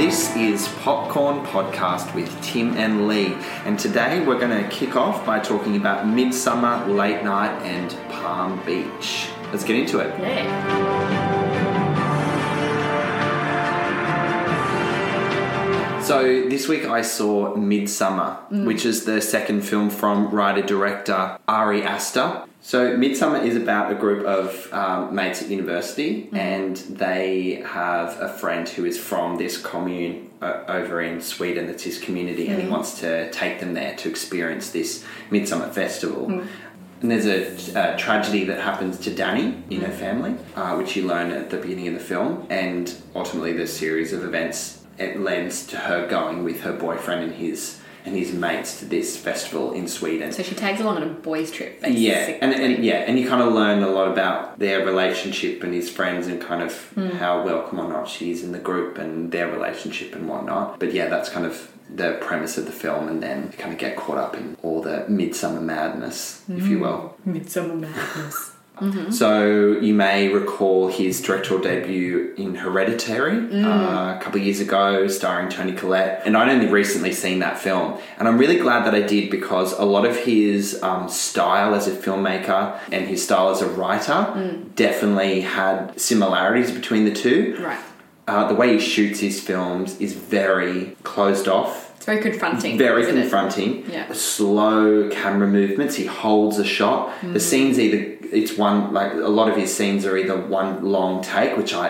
This is Popcorn Podcast with Tim and Lee, and today we're going to kick off by talking about Midsommar, Late Night, and Palm Beach. Let's get into it. So this week I saw Midsommar, mm. which is the second film from writer director Ari Aster. So Midsommar is about a group of um, mates at university, and they have a friend who is from this commune uh, over in Sweden. That's his community, and he wants to take them there to experience this Midsummer festival. And there's a, a tragedy that happens to Danny in her family, uh, which you learn at the beginning of the film, and ultimately the series of events it lends to her going with her boyfriend and his and his mates to this festival in Sweden. So she tags along on a boys' trip, basically. Yeah, and, and yeah, and you kind of learn a lot about their relationship and his friends and kind of Hmm. how welcome or not she is in the group and their relationship and whatnot. But yeah, that's kind of the premise of the film, and then you kind of get caught up in all the midsummer madness, if Hmm. you will. Midsummer Madness. So you may recall his directorial debut in Hereditary uh, a couple of years ago, starring Toni Collette. And I'd only recently seen that film, and I'm really glad that I did because a lot of his um, style as a filmmaker and his style as a writer definitely had similarities between the two. Right. Uh, the way he shoots his films is very closed off. It's very confronting. Very isn't it? confronting. Yeah. Slow camera movements. He holds a shot. Mm. The scenes either it's one like a lot of his scenes are either one long take, which I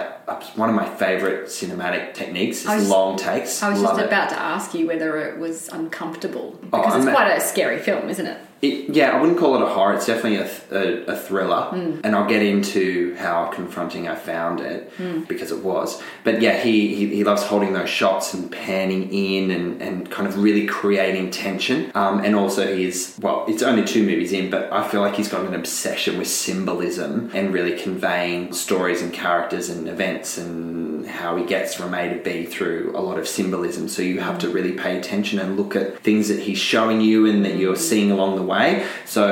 one of my favorite cinematic techniques is long takes. I was Love just it. about to ask you whether it was uncomfortable Oh, because I'm it's a- quite a scary film, isn't it? It, yeah, I wouldn't call it a horror. It's definitely a, th- a, a thriller, Hmm. and I'll get into how confronting I found it Hmm. because it was. But yeah, he, he he loves holding those shots and panning in and, and kind of really creating tension. Um, and also he's well, it's only two movies in, but I feel like he's got an obsession with symbolism and really conveying stories and characters and events and how he gets from A to B through a lot of symbolism. So you have to really pay attention and look at things that he's showing you and that you're seeing along the way. So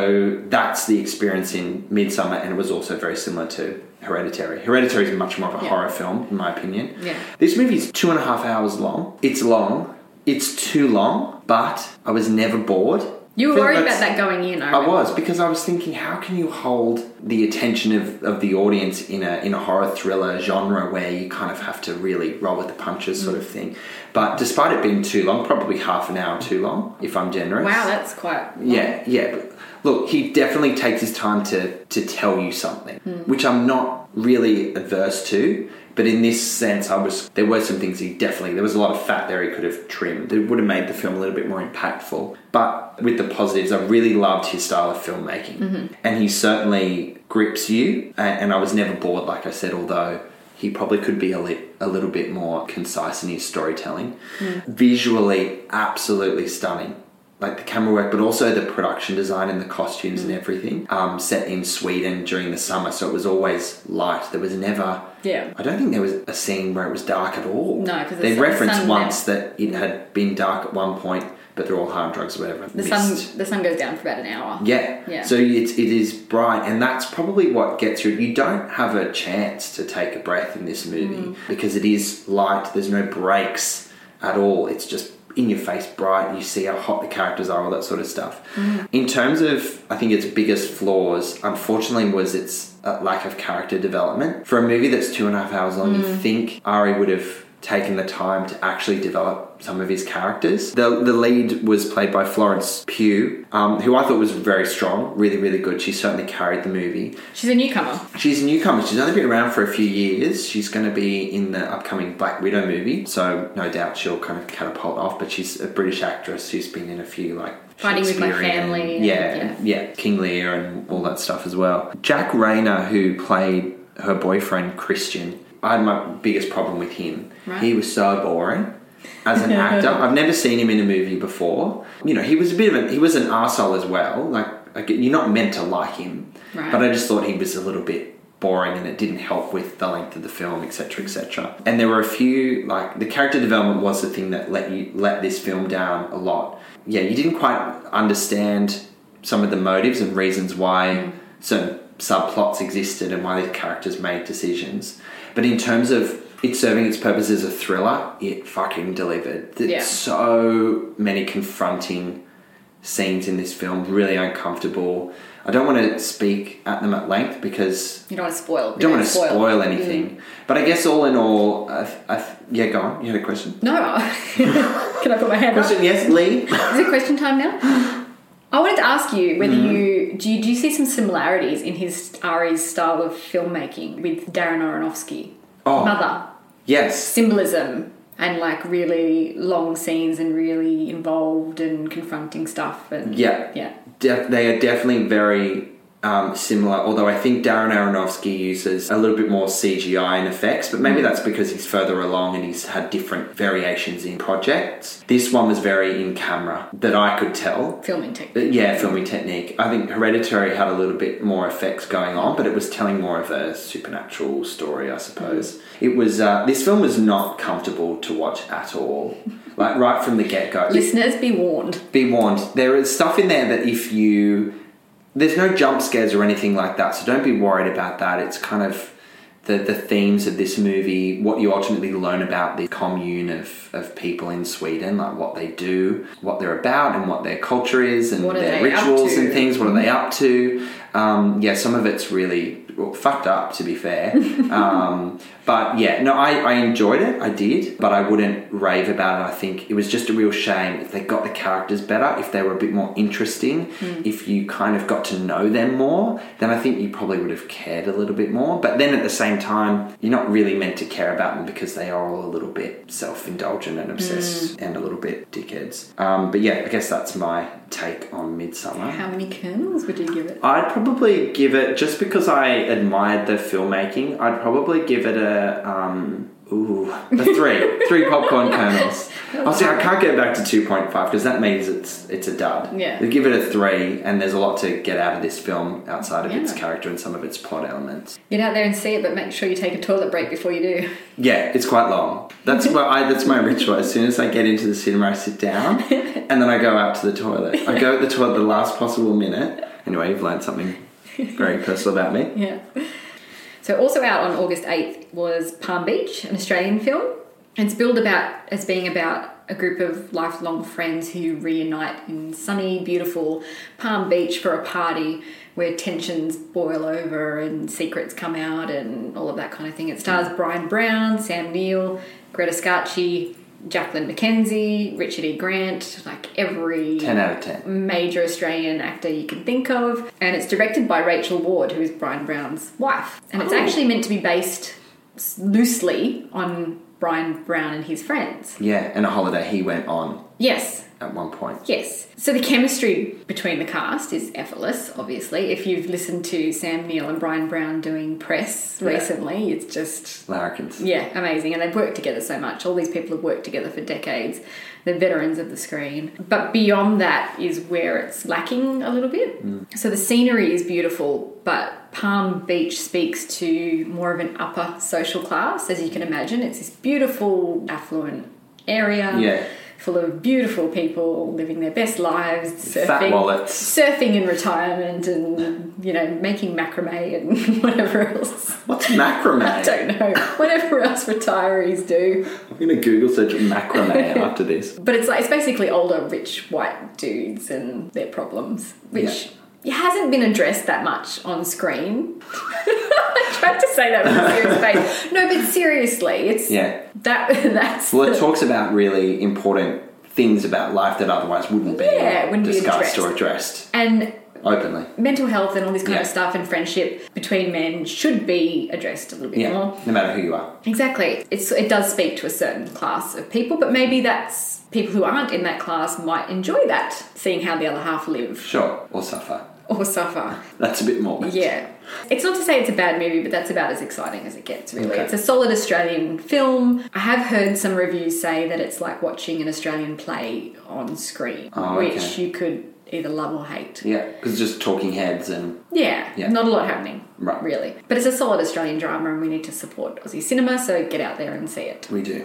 that's the experience in Midsommar, and it was also very similar to Hereditary. Hereditary is much more of a Yeah. horror film, in my opinion. Yeah. This movie is two and a half hours long. It's long. It's too long, but I was never bored. You were worried about that going in. I, I was because I was thinking, how can you hold the attention of, of the audience in a in a horror thriller genre where you kind of have to really roll with the punches, sort of Mm. thing. But despite it being too long, probably half an hour too long, if I'm generous. Wow, that's quite. long. Yeah, yeah. Look, he definitely takes his time to to tell you something, which I'm not really adverse to. But in this sense, I was there were some things he definitely there was a lot of fat there he could have trimmed. It would have made the film a little bit more impactful. But with the positives, I really loved his style of filmmaking, mm-hmm. and he certainly grips you. And I was never bored, like I said, although. He probably could be a, li- a little bit more concise in his storytelling. Mm. Visually, absolutely stunning like the camera work, but also the production design and the costumes Mm. and everything. Um, set in Sweden during the summer, so it was always light. There was never. Yeah. I don't think there was a scene where it was dark at all. No, 'cause the they referenced once that it had been dark at one point, but they're all hard drugs or whatever. The sun the sun goes down for about an hour. Yeah. Yeah. So it's it is bright, and that's probably what gets you. You don't have a chance to take a breath in this movie Mm. because it is light. There's no breaks at all. It's just in your face, bright. You see how hot the characters are, all that sort of stuff. Mm. In terms of, I think its biggest flaws, unfortunately, was its uh, lack of character development. For a movie that's two and a half hours long, Mm. you think Ari would have taken the time to actually develop some of his characters. The the lead was played by Florence Pugh, um, who I thought was very strong, really really good. She certainly carried the movie. She's a newcomer. She's a newcomer. She's only been around for a few years. She's going to be in the upcoming Black Widow movie, so no doubt she'll kind of catapult off. But she's a British actress who's been in a few like Fighting with My Family and- yeah, yeah. yeah, King Lear and all that stuff as well. Jack Reynor, who played her boyfriend Christian, I had my biggest problem with him. Right. He was so boring as an actor. I've never seen him in a movie before. You know, he was a bit of a he was an arsehole as well. Like, like you're not meant to like him, Right. but I just thought he was a little bit boring and it didn't help with the length of the film etc etc and there were a few like the character development was the thing that let you let this film down a lot yeah you didn't quite understand some of the motives and reasons why mm. certain subplots existed and why the characters made decisions but in terms of it serving its purpose as a thriller it fucking delivered There's Yeah. so many confronting scenes in this film really uncomfortable i don't want to speak at them at length because You don't want to spoil. I don't want to spoil, Mm. anything, but I guess all in all, I, I, yeah, go on. You had a question. No. Can I put my hand up? Question, yes, Lee. Is it question time now? I wanted to ask you whether Mm-hmm. you do, you do you see some similarities in his Ari's style of filmmaking with Darren Aronofsky? Oh. Mother yes, symbolism and like really long scenes and really involved and confronting stuff and Yeah. yeah Def- they are definitely very um, similar. Although I think Darren Aronofsky uses a little bit more CGI and effects, but Mm. maybe that's because he's further along and he's had different variations in projects. This one was very in camera that I could tell. filming technique. Uh, Yeah, filming technique. I think Hereditary had a little bit more effects going on, but it was telling more of a supernatural story, I suppose. It was. Uh, this film was not comfortable to watch at all. Like right from the get go. Listeners, be warned. Be warned. There is stuff in there that if you, there's no jump scares or anything like that, so don't be worried about that. It's kind of. The, the themes of this movie, what you ultimately learn about the commune of, of people in Sweden, like what they do, what they're about, and what their culture is, and their rituals and things. What are they up to? Um, yeah, some of it's really well, fucked up, to be fair. um, but yeah, no, I, I enjoyed it. I did, but I wouldn't rave about it. I think it was just a real shame if they got the characters better, if they were a bit more interesting, Hmm. if you kind of got to know them more, then I think you probably would have cared a little bit more. But then at the same time, you're not really meant to care about them because they are all a little bit self indulgent and obsessed Hmm. and a little bit dickheads. Um, but yeah, I guess that's my take on Midsommar. How many kernels would you give it? I'd probably give it just because I admired the filmmaking. I'd probably give it a um, ooh a three, three popcorn kernels. I'll see. I can't get back to two point five because that means it's it's a dud. Yeah. I'd give it a three, and there's a lot to get out of this film outside of its character and some of its plot elements. Get out there and see it, but make sure you take a toilet break before you do. Yeah, it's quite long. That's what I. That's my ritual. As soon as I get into the cinema, I sit down, and then I go out to the toilet. I go at the toilet the last possible minute. Anyway, you've learned something very personal about me. Yeah. So also out on August 8th was Palm Beach, an Australian film. It's billed about as being about a group of lifelong friends who reunite in sunny, beautiful Palm Beach for a party where tensions boil over and secrets come out and all of that kind of thing. It stars Bryan Brown, Sam Neill, Greta Scacchi, Jacqueline McKenzie, Richard E. Grant, like every 10 out of 10. major Australian actor you can think of. And it's directed by Rachel Ward, who is Bryan Brown's wife. And it's Oh. actually meant to be based loosely on Bryan Brown and his friends. Yeah, and a holiday he went on. Yes. at one point. Yes. So the chemistry between the cast is effortless, obviously. If you've listened to Sam Neill and Bryan Brown doing press Yeah. recently, it's just Larrikins. yeah, amazing. And they've worked together so much. All these people have worked together for decades. They're veterans of the screen. But beyond that is where it's lacking a little bit. Mm. So the scenery is beautiful, but Palm Beach speaks to more of an upper social class, as you can imagine. It's this beautiful, affluent area. Yeah. Full of beautiful people living their best lives, surfing, surfing in retirement, and you know making macrame and whatever else. What's macrame? I don't know. Whatever else retirees do. I'm going to Google search macrame after this. But it's like it's basically older rich white dudes and their problems, which hasn't been addressed that much on screen. I tried to say that with a serious face. No, but seriously, it's Yeah. that that's Well, it the- talks about really important things about life that otherwise wouldn't be Yeah, wouldn't be discussed or addressed. addressed and openly. mental health and all this kind Yeah. of stuff and friendship between men should be addressed a little bit Yeah, more. no matter who you are. Exactly. It's it does speak to a certain class of people, but maybe that's people who aren't in that class might enjoy that, seeing how the other half live Sure, or suffer. or suffer. That's a bit more. Yeah. It's not to say it's a bad movie, but that's about as exciting as it gets, really. Okay. It's a solid Australian film. I have heard some reviews say that it's like watching an Australian play on screen, Oh, which okay. you could either love or hate. Yeah, because just talking heads and Yeah, Yeah. not a lot happening, Right. really. But it's a solid Australian drama, and we need to support Aussie cinema, so get out there and see it. we do.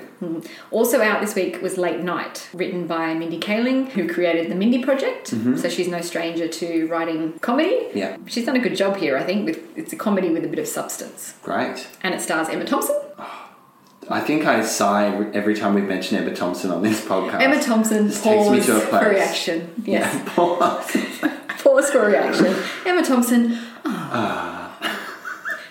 Also out this week was Late Night, written by Mindy Kaling, who created the Mindy Project. So she's no stranger to writing comedy. Mm-hmm. Yeah. She's done a good job here, I think. With it's a comedy with a bit of substance, Great. and it stars Emma Thompson. I think I sigh every, every time we've mentioned Emma Thompson on this podcast. Emma Thompson Just takes me pause to a for place. reaction. Yes, Yeah, pause. pause for reaction. Emma Thompson. Ah.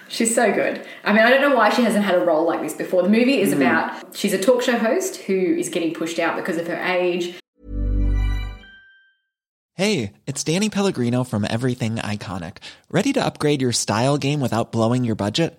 She's so good. I mean, I don't know why she hasn't had a role like this before. The movie Mm-hmm. is about she's a talk show host who is getting pushed out because of her age. Hey, it's Danny Pellegrino from Everything Iconic. Ready to upgrade your style game without blowing your budget?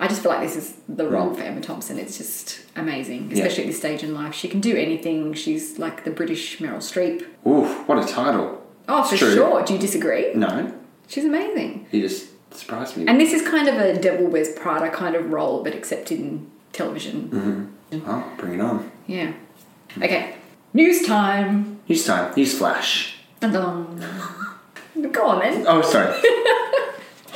I just feel like this is the Mm. role for Emma Thompson. It's just amazing, especially at this stage in life. She can do anything. She's like the British Meryl Streep. Oof, what a title. Oh, for sure. Do you disagree? No, She's amazing. you just surprised me. And this is kind of a Devil Wears Prada kind of role, but except in television. oh, bring it on. Yeah. Okay. News time. News time. News flash. Go on then. Oh, sorry.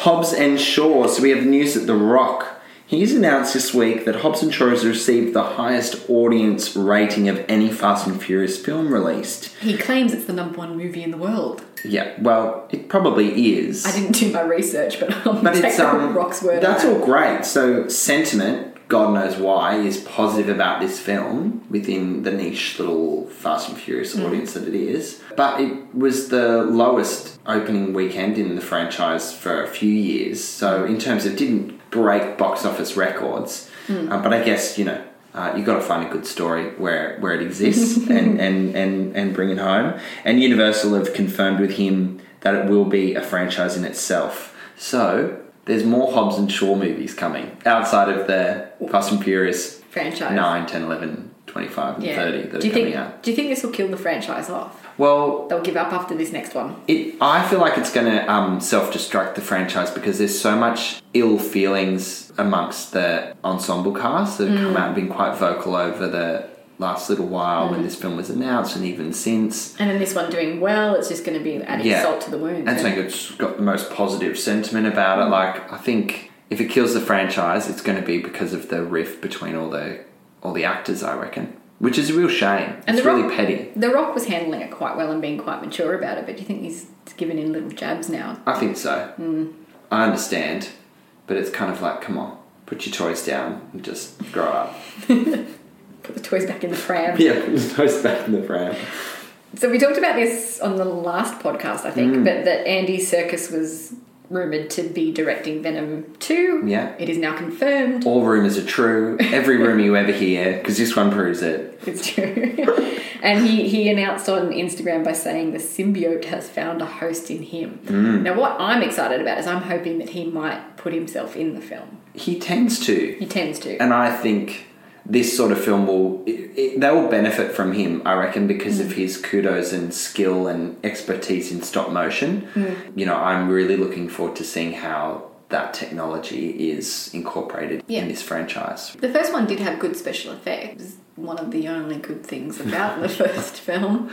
Hobbs and Shaw. So we have news that The Rock. He's announced this week that Hobbs and Shaw has received the highest audience rating of any Fast and Furious film released. He claims it's the number one movie in the world. Yeah, well, it probably is. I didn't do my research, but I'll But take it's the um, Rock's word. That's all great. So sentiment, God knows why, is positive about this film within the niche little Fast and Furious Mm. audience that it is. But it was the lowest opening weekend in the franchise for a few years. So in terms of it didn't break box office records, Mm. uh, but I guess you know. Uh, you got to find a good story where, where it exists and, and, and, and bring it home. And Universal have confirmed with him that it will be a franchise in itself. So there's more Hobbs and Shaw movies coming outside of the Fast and Furious Franchise. 9, 10, 11, 25, and 30 that do are you coming think? out. Do you think this will kill the franchise off? Well, They'll give up after this next one. it, I feel like it's going to um, self destruct the franchise because there's so much ill feelings amongst the ensemble cast that have come out and been quite vocal over the last little while when this film was announced, and even since. And then this one doing well, it's just going to be adding Yeah. salt to the wound. And saying it's got the most positive sentiment about it. Like I think if it kills the franchise, it's going to be because of the rift between all the all the actors. I reckon, which is a real shame. And it's The really Rock- petty. The Rock was handling it quite well and being quite mature about it, but do you think he's giving in little jabs now? I think so. Mm. I understand, but it's kind of like, come on, put your toys down and just grow up. Put the toys back in the pram. yeah, put your toys back in the pram. So we talked about this on the last podcast, I think, Mm. but that Andy Serkis was rumored to be directing Venom 2. Yeah. It is now confirmed. All rumours are true. Every rumour you ever hear, because this one proves it. It's true. and he, he announced on Instagram by saying the symbiote has found a host in him. Mm. Now, what I'm excited about is I'm hoping that he might put himself in the film. He tends to. He tends to. And I think this sort of film will, it, it, they will benefit from him, I reckon, because Mm. of his kudos and skill and expertise in stop motion. Mm. You know, I'm really looking forward to seeing how that technology is incorporated Yeah. in this franchise. The first one did have good special effects. One of the only good things about the first film.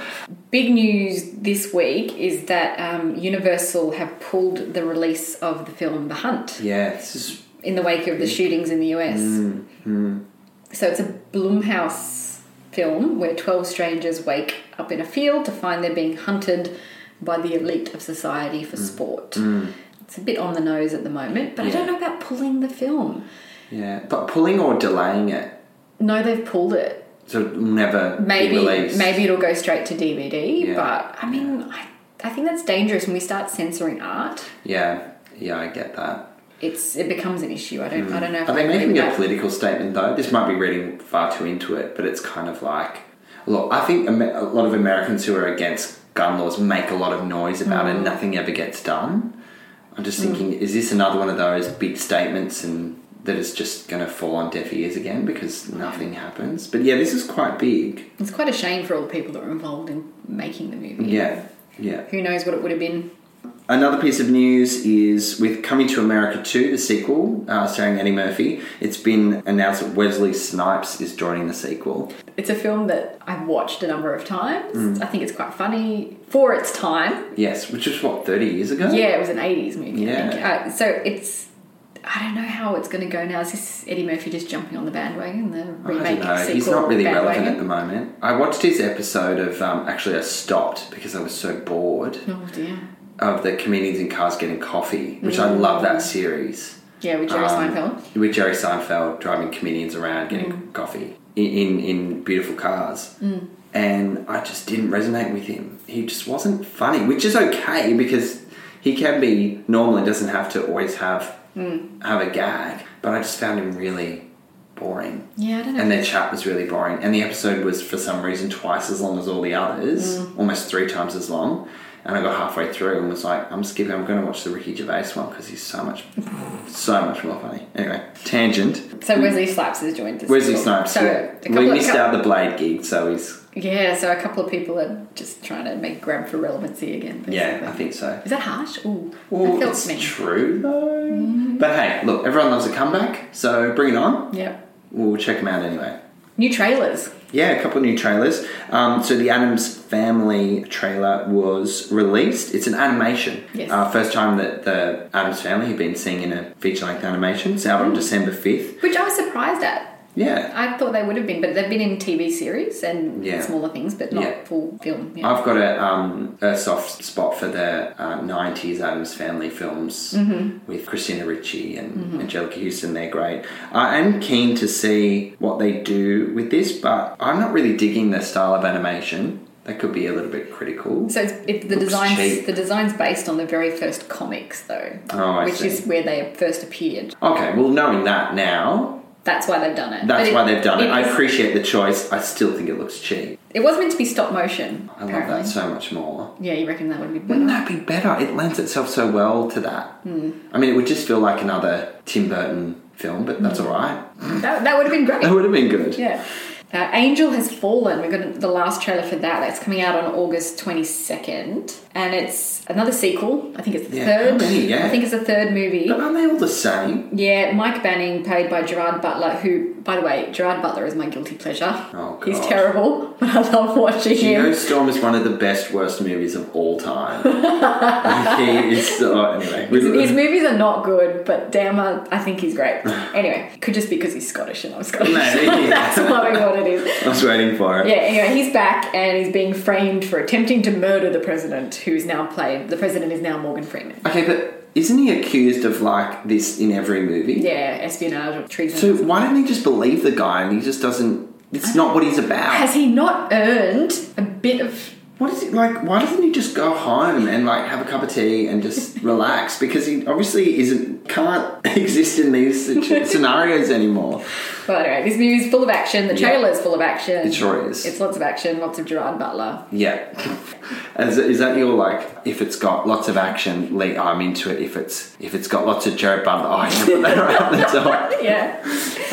Big news this week is that um, Universal have pulled the release of the film The Hunt Yeah, is in the wake of the shootings in the US. Mm, So it's a Blumhouse film where 12 strangers wake up in a field to find they're being hunted by the elite of society Mm. for sport. It's a bit on the nose at the moment, but I don't know about pulling the film. yeah, but pulling or delaying it, No, they've pulled it. so it'll never maybe maybe it'll go straight to DVD. Yeah. But I mean, I, I think that's dangerous when we start censoring art. Yeah, yeah, I get that. It's it becomes an issue. I don't I don't know. If Mm. Are they making a political statement though? This might be reading far too into it, but it's kind of like, look, I think a lot of Americans who are against gun laws make a lot of noise about Mm. it, and nothing ever gets done. I'm just thinking, is this another one of those big statements and that is just going to fall on deaf ears again because nothing happens? But yeah, this is quite big. It's quite a shame for all the people that were involved in making the movie. Yeah, yeah. Who knows what it would have been? Another piece of news is with Coming to America 2, the sequel, uh, starring Eddie Murphy, it's been announced that Wesley Snipes is joining the sequel. It's a film that I've watched a number of times. Mm. I think it's quite funny for its time. Yes, which was what, 30 years ago? Yeah, it was an 80s movie, I Yeah. think. Uh, so it's. I don't know how it's going to go now. Is this Eddie Murphy just jumping on the bandwagon, the I remake know. sequel He's not really bandwagon? relevant at the moment. I watched his episode of, um, actually, I stopped because I was so bored Oh dear. Of the comedians in cars getting coffee, which I Mm. love that series. Yeah, with Jerry Um, Seinfeld. With Jerry Seinfeld driving comedians around getting Mm. coffee in, in, in beautiful cars. And I just didn't resonate with him. He just wasn't funny, which is okay because he can be normal and doesn't have to always have Mm. have a gag. But I just found him really boring. Yeah, I don't know. And their chat was really boring. And the episode was, for some reason, twice as long as all the others, Mm. almost three times as long. And I got halfway through and was like, I'm skipping, I'm going to watch the Ricky Gervais one because he's so much, so much more funny. Anyway, tangent. So Wesley Snipes has joined us. Wesley Snipes, So yeah. We missed out the Blade gig, so he's, Yeah, so a couple of people are just trying to make grab for relevancy again. yeah. I think so. Is that harsh? Ooh, Well, that it's mean. true though. Mm-hmm. But hey, look, everyone loves a comeback, so bring it on. Yep. We'll check them out anyway. New trailers. Yeah, a couple of new trailers. Um, so the Addams Family trailer was released. It's an animation. Yes. Uh, first time that the Addams Family have been seen in a feature-length animation. It's out on December fifth. Which I was surprised at. Yeah. I thought they would have been, but they've been in TV series and Yeah. smaller things, but not Yeah. full film. Yeah. I've got a, um, a soft spot for the uh, 90s Addams Family films Mm-hmm. with Christina Ricci and Anjelica Huston. They're great. I am keen to see what they do with this, but I'm not really digging the style of animation. That could be a little bit critical. So it's, it, the Looks designs the design's based on the very first comics, though, Oh, I which see. is where they first appeared. Okay, well, knowing that now, That's why they've done it. that's But why they've done it. I appreciate the choice. I still think it looks cheap. It was meant to be stop motion. I love that so much more. Yeah, you reckon that would be better? Wouldn't that be better? It lends itself so well to that. Hmm. I mean, it would just feel like another Tim Burton film, but that's all right. That, that would have been great. That would have been good. Yeah. Uh, Angel Has Fallen. We've got the last trailer for that. That's coming out on August 22nd. And it's another sequel. I think it's the Yeah, third. many? Yeah. I think it's the third movie. But aren't they all the same? Yeah, Mike Banning, played by Gerard Butler, who, by the way, Gerard Butler is my guilty pleasure. Oh, God. He's terrible, but I love watching him. Geostorm is one of the best, worst movies of all time. he is so. Anyway. His, his movies are not good, but damn, I, I think he's great. Anyway, could just be because he's Scottish and I'm Scottish. Maybe. That's probably what it is. I was waiting for it. Yeah, anyway, he's back and he's being framed for attempting to murder the president, who's now played. The president is now Morgan Freeman. Okay, but isn't he accused of like this in every movie? Yeah, espionage or treason. So why don't he just believe the guy and he just doesn't? It's not what he's about. Has he not earned a bit of. What is it like? Why doesn't he just go home and like have a cup of tea and just relax? Because he obviously isn't can't exist in these scenarios anymore. But anyway, this movie's full of action. The Yeah. trailer's full of action. It sure is. It's lots of action, lots of Gerard Butler. Yeah. Is, is that your like? If it's got lots of action, le- I'm into it. If it's if it's got lots of Gerard Butler, oh, I put that around the top. Yeah.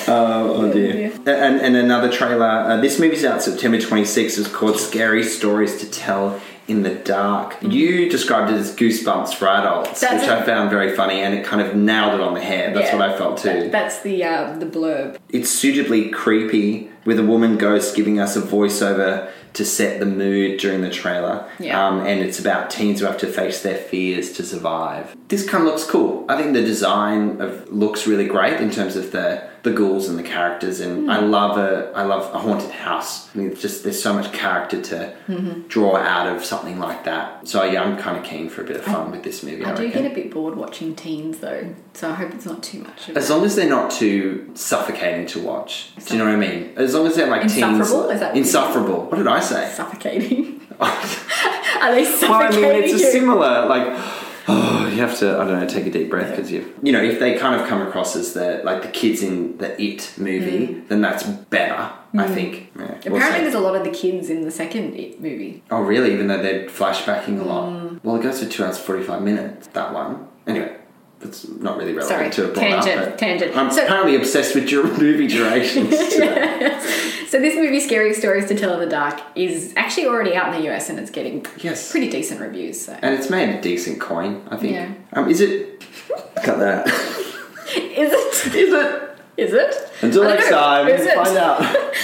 Oh, oh dear. And, and another trailer. Uh, this movie's out September 26th. It's called Scary Stories to Tell in the Dark. You described it as Goosebumps for adults, That's which it. I found very funny, and it kind of nailed it on the head. That's Yeah. what I felt too. That- that's the uh, the blurb. it's suitably creepy with a woman ghost giving us a voiceover to set the mood during the trailer. Yeah. Um, and it's about teens who have to face their fears to survive. This kind of looks cool. I think the design of looks really great in terms of the the ghouls and the characters, and Hmm. I love a I love a haunted house. I mean, it's just there's so much character to Mm-hmm. draw out of something like that. So yeah, I'm kind of keen for a bit of fun with this movie. I, I do reckon. get a bit bored watching teens though, so I hope it's not too much. Of As long as they're not too suffocating to watch. Do you know what I mean? As long as they're like Insufferable? teens. Is that what insufferable. What did I say? suffocating. Are they suffocating? Well, I mean, it's a similar like. You have to. I don't know. Take a deep breath because you. You know, if they kind of come across as the like the kids in the It movie, then that's better. I think. Yeah, Mm. Apparently, see. there's a lot of the kids in the second It movie. Oh, really? Even though they're flashbacking a lot. Mm. Well, it goes for two hours forty five minutes. That one. Anyway, that's not really relevant Sorry, to a up, tangent, tangent. I'm So- apparently obsessed with your movie durations. So this movie, Scary Stories to Tell in the Dark, is actually already out in the US and it's getting Yes. pretty decent reviews. So. And it's made a decent coin, I think. Yeah. Um, is it? Cut that. Is it? is it? Is it? Until next know. time, Is it? find out.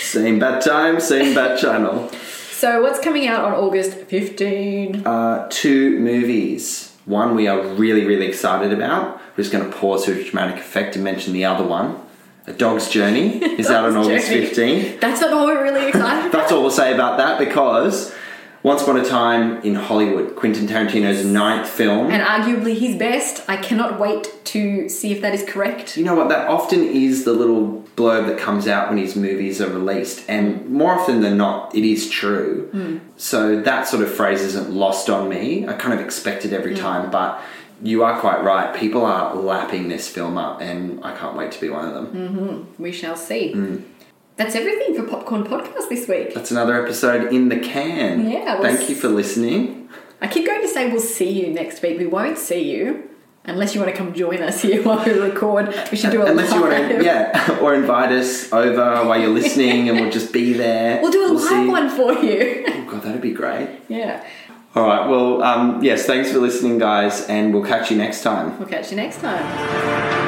same bad time, same bad channel. So what's coming out on August 15? Uh, two movies. One we are really, really excited about. We're just going to pause for dramatic effect and mention the other one. A Dog's Journey is out on August Journey. 15th. That's not what we're really excited about. That's all we'll say about that because once upon a time in Hollywood, Quentin Tarantino's ninth film. and arguably his best. I cannot wait to see if that is correct. You know what? That often is the little blurb that comes out when his movies are released, and more often than not, it is true. Hmm. So that sort of phrase isn't lost on me. I kind of expect it every hmm. time, but you are quite right. People are lapping this film up, and I can't wait to be one of them. Mm-hmm. We shall see. Mm. That's everything for Popcorn Podcast this week. That's another episode in the can. Yeah, well, Thank you for listening. I keep going to say we'll see you next week. We won't see you unless you want to come join us here while we record. We should do a Unless you want to, yeah, or invite us over while you're listening, and we'll just be there. We'll do a live see. one for you. Oh god, that'd be great. yeah. All right. Well, um, yes. Thanks for listening, guys, and we'll catch you next time. We'll catch you next time.